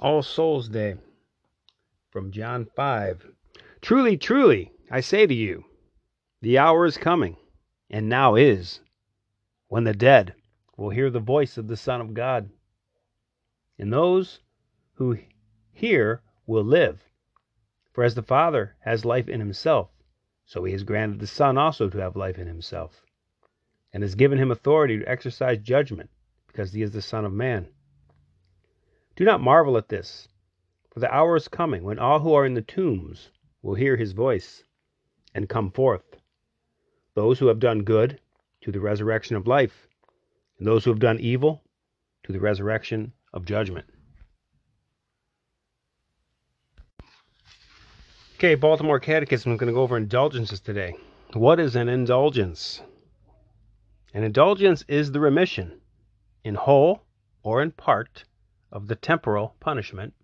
All Souls Day from John 5. Truly, truly, I say to you, the hour is coming, and now is, when the dead will hear the voice of the Son of God. And those who hear will live. For as the Father has life in himself, so he has granted the Son also to have life in himself, and has given him authority to exercise judgment, because he is the Son of Man. Do not marvel at this, for the hour is coming when all who are in the tombs will hear his voice and come forth. Those who have done good to the resurrection of life, and those who have done evil to the resurrection of judgment. Okay, Baltimore Catechism. I'm going to go over indulgences today. What is an indulgence? An indulgence is the remission, in whole or in part, of the temporal punishment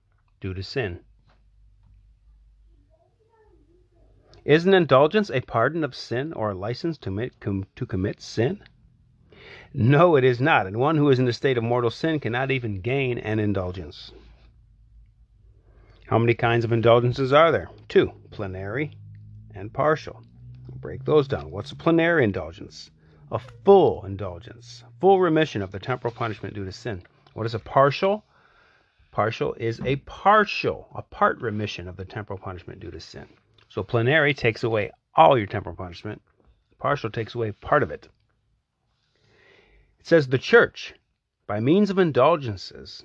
due to sin. Is an indulgence a pardon of sin or a license to commit, com, to commit sin? No, it is not, and one who is in a state of mortal sin cannot even gain an indulgence. How many kinds of indulgences are there? Two plenary and partial. We'll break those down. What's a plenary indulgence? A full indulgence, full remission of the temporal punishment due to sin. What is a partial? Partial is a partial, a part remission of the temporal punishment due to sin. So plenary takes away all your temporal punishment, partial takes away part of it. It says the church, by means of indulgences,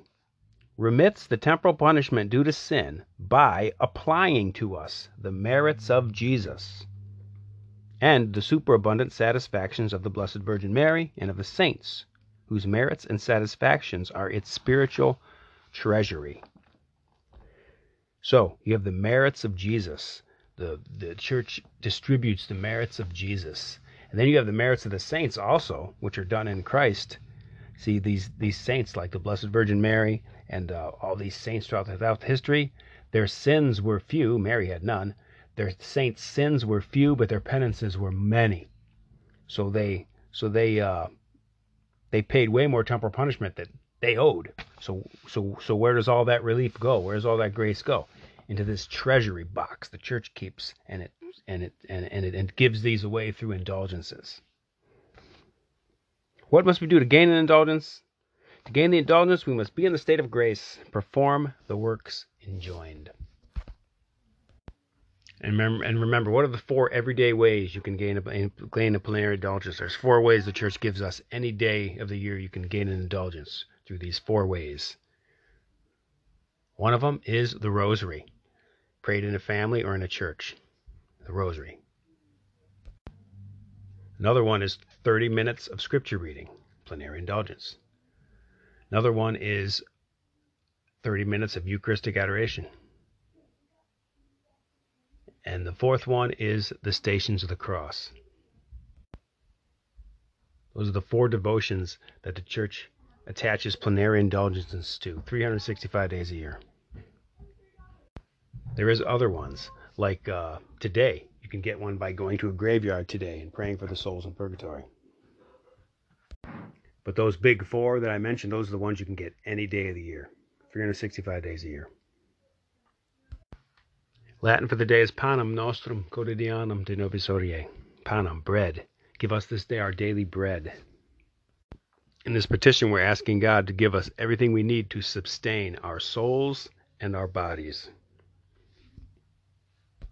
remits the temporal punishment due to sin by applying to us the merits of Jesus and the superabundant satisfactions of the Blessed Virgin Mary and of the saints, whose merits and satisfactions are its spiritual treasury. So you have the merits of Jesus. The, the church distributes the merits of Jesus. And then you have the merits of the saints also, which are done in Christ. See, these, these saints, like the Blessed Virgin Mary and uh, all these saints throughout, throughout history, their sins were few. Mary had none. Their saints' sins were few, but their penances were many. So they so they uh, they paid way more temporal punishment that they owed. So so so where does all that relief go? Where does all that grace go? Into this treasury box the church keeps, and it and it and, and it and gives these away through indulgences. What must we do to gain an indulgence? To gain the indulgence, we must be in the state of grace, perform the works enjoined. And remember, and remember, what are the four everyday ways you can gain a, gain a plenary indulgence? There's four ways the church gives us any day of the year you can gain an indulgence through these four ways. One of them is the rosary, prayed in a family or in a church. The rosary. Another one is 30 minutes of scripture reading, plenary indulgence. Another one is 30 minutes of Eucharistic adoration. And the fourth one is the Stations of the Cross. Those are the four devotions that the church attaches plenary indulgences to 365 days a year. There is other ones, like uh, today. You can get one by going to a graveyard today and praying for the souls in purgatory. But those big four that I mentioned, those are the ones you can get any day of the year, 365 days a year. Latin for the day is panem nostrum cotidianum da nobis hodie. Panem, bread. Give us this day our daily bread. In this petition, we're asking God to give us everything we need to sustain our souls and our bodies.